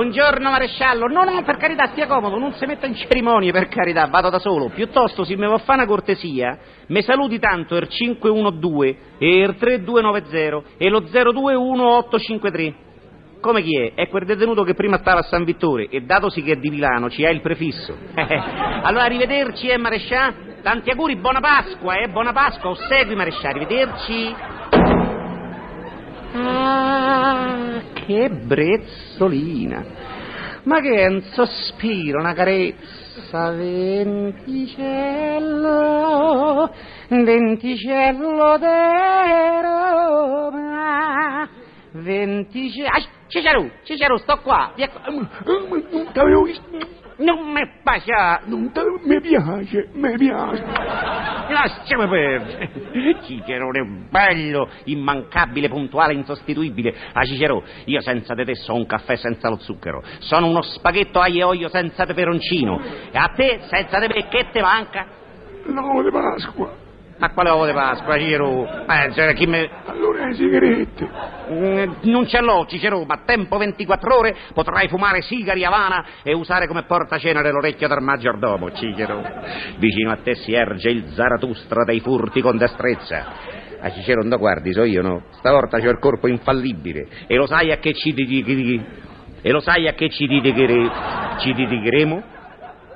Buongiorno maresciallo. No, no, per carità, stia comodo, non si metta in cerimonie, per carità, vado da solo. Piuttosto, se mi vuol fare una cortesia, mi saluti tanto il 512 e il 3290 e lo 021853. Come chi è? È quel detenuto che prima stava a San Vittore e datosi che è di Milano ci ha il prefisso. allora, arrivederci, eh, maresciallo. Tanti auguri, buona Pasqua, eh, buona Pasqua. Osegui, maresciallo, arrivederci. Che brezzolina! Ma che è un sospiro, una carezza, venticello, venticello di Roma, venticello... Ah, Cicero, Cicero, sto qua, via qua. Non mi piace, Non. Mi piace, mi piace. Lasciami perdere. Cicerone bello, immancabile, puntuale, insostituibile. Ah, Cicero, io senza di te so un caffè senza lo zucchero. Sono uno spaghetto aglio e olio senza peperoncino. E a te, senza me, che te manca? L'uovo di Pasqua. Ma quale uovo di Pasqua, Cicero? Eh, cioè, chi me... Allora le sigarette. Mm, Non ce l'ho, Cicero, ma a tempo 24 ore potrai fumare sigari Havana e usare come portacenere l'orecchio del maggiordomo, Cicero. Vicino a te si erge il Zaratustra dei furti con destrezza. A Cicero non guardi, so io, no? Stavolta c'ho il corpo infallibile e lo sai a che ci dedichi... E lo sai a che ci dedicheremo? Ci dedicheremo?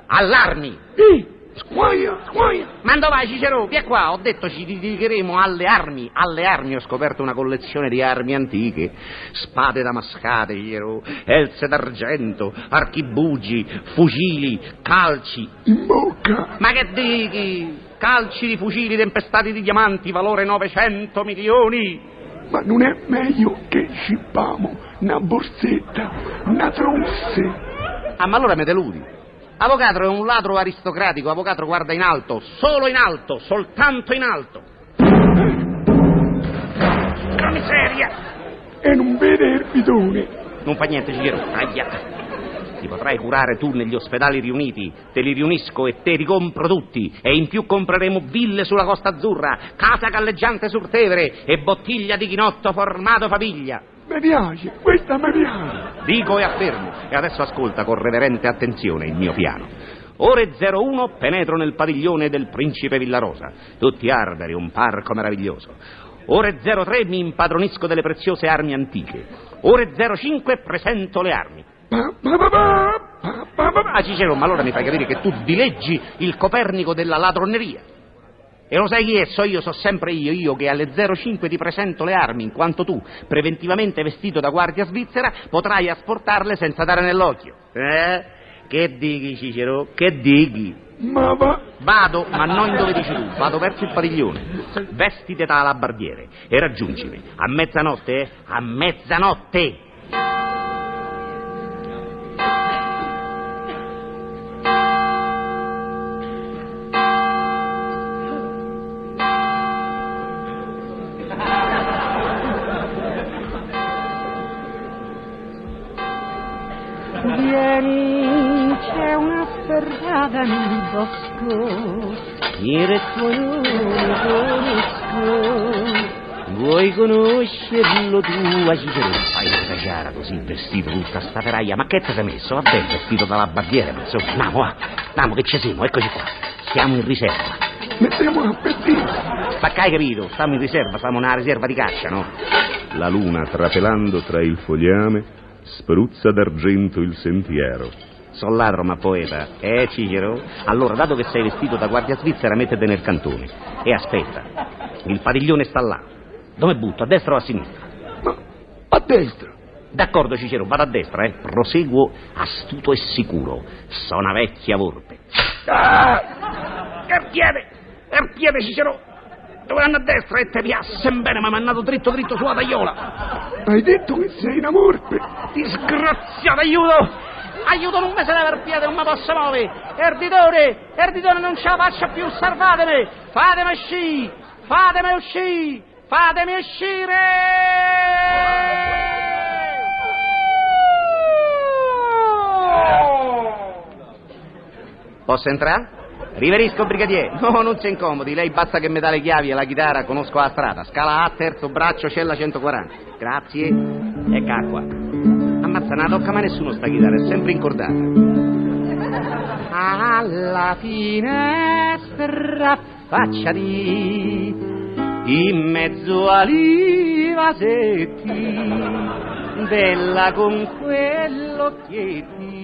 All'armi! Ehi, squaia, squaia. Ma dove vai Cicero? Via qua, ho detto ci dedicheremo alle armi. Alle armi ho scoperto una collezione di armi antiche. Spade damascate, Cicero, elze d'argento, archibugi, fucili, calci. In bocca. Ma che dici? Calci di fucili tempestati di diamanti, valore 900 milioni. Ma non è meglio che scippiamo una borsetta, una trousse. Ah, ma allora mi deludi. Avvocato è un ladro aristocratico, avvocato guarda in alto, solo in alto, soltanto in alto. La miseria! E non vede il bidone. Non fa niente, Cicero. Aia. Ti potrai curare tu negli ospedali riuniti. Te li riunisco e te li compro tutti. E in più compreremo ville sulla Costa Azzurra, casa galleggiante sul Tevere e bottiglia di chinotto formato famiglia. Mi piace, questa mi piace. Dico e affermo. E adesso ascolta con reverente attenzione il mio piano. Ore 01 penetro nel padiglione del principe Villarosa. Tutti arberi, un parco meraviglioso. Ore 03 mi impadronisco delle preziose armi antiche. Ore 05 presento le armi. Ah, Cicero, ma allora mi fai capire che tu dileggi il Copernico della ladroneria. E lo sai chi è? So io, so sempre io, io che alle 05 ti presento le armi, in quanto tu, preventivamente vestito da guardia svizzera, potrai asportarle senza dare nell'occhio. Eh? Che dighi, Cicero? Che dighi? Ma va. Vado, ma non dove dici tu, vado verso il padiglione. Vestite da alabardiere e raggiungimi. A mezzanotte, eh? A mezzanotte! Vieni, c'è una ferrata nel bosco, il rettore conosco. Vuoi conoscerlo tu, Cicero? Fai una caciara così, vestito tutta sta ferraia. Ma che ti sei messo? Vabbè, vestito dalla barbiera, insomma. Andiamo, va. Andiamo, che ci siamo, eccoci qua. Siamo in riserva. Mettiamo a pettino. Ma che hai capito? Stiamo in riserva, stiamo nella riserva di caccia, no? La luna, trapelando tra il fogliame, spruzza d'argento il sentiero. Sono ladro, ma poeta. Eh, Cicero? Allora, dato che sei vestito da guardia svizzera, mettete nel cantone. E aspetta. Il padiglione sta là. Dove butto? A destra o a sinistra? Ma a destra. D'accordo, Cicero, vado a destra, eh. Proseguo astuto e sicuro. Sono una vecchia volpe. Ah! Er piede! Er piede, Cicero! Dove vanno a destra e te piassen bene, ma mi ha mandato dritto dritto sulla tagliola. Hai detto che sei una morte. Disgraziato, aiuto! Aiuto, non mi se leva il piede, non mi posso muovere! Erditore, erditore, non ce la faccio più, salvatemi! Fatemi uscire! Fatemi uscire! Fatemi uscire! Posso entrare? Riverisco, brigadier. No, non si incomodi. Lei basta che mi dà le chiavi e la chitarra, conosco la strada. Scala A, terzo braccio, cella 140. Grazie. Ecco acqua. Ammazza, non tocca mai nessuno sta chitarra, è sempre incordata. Alla finestra affacciati, in mezzo ai vasetti, bella con quell'occhietti.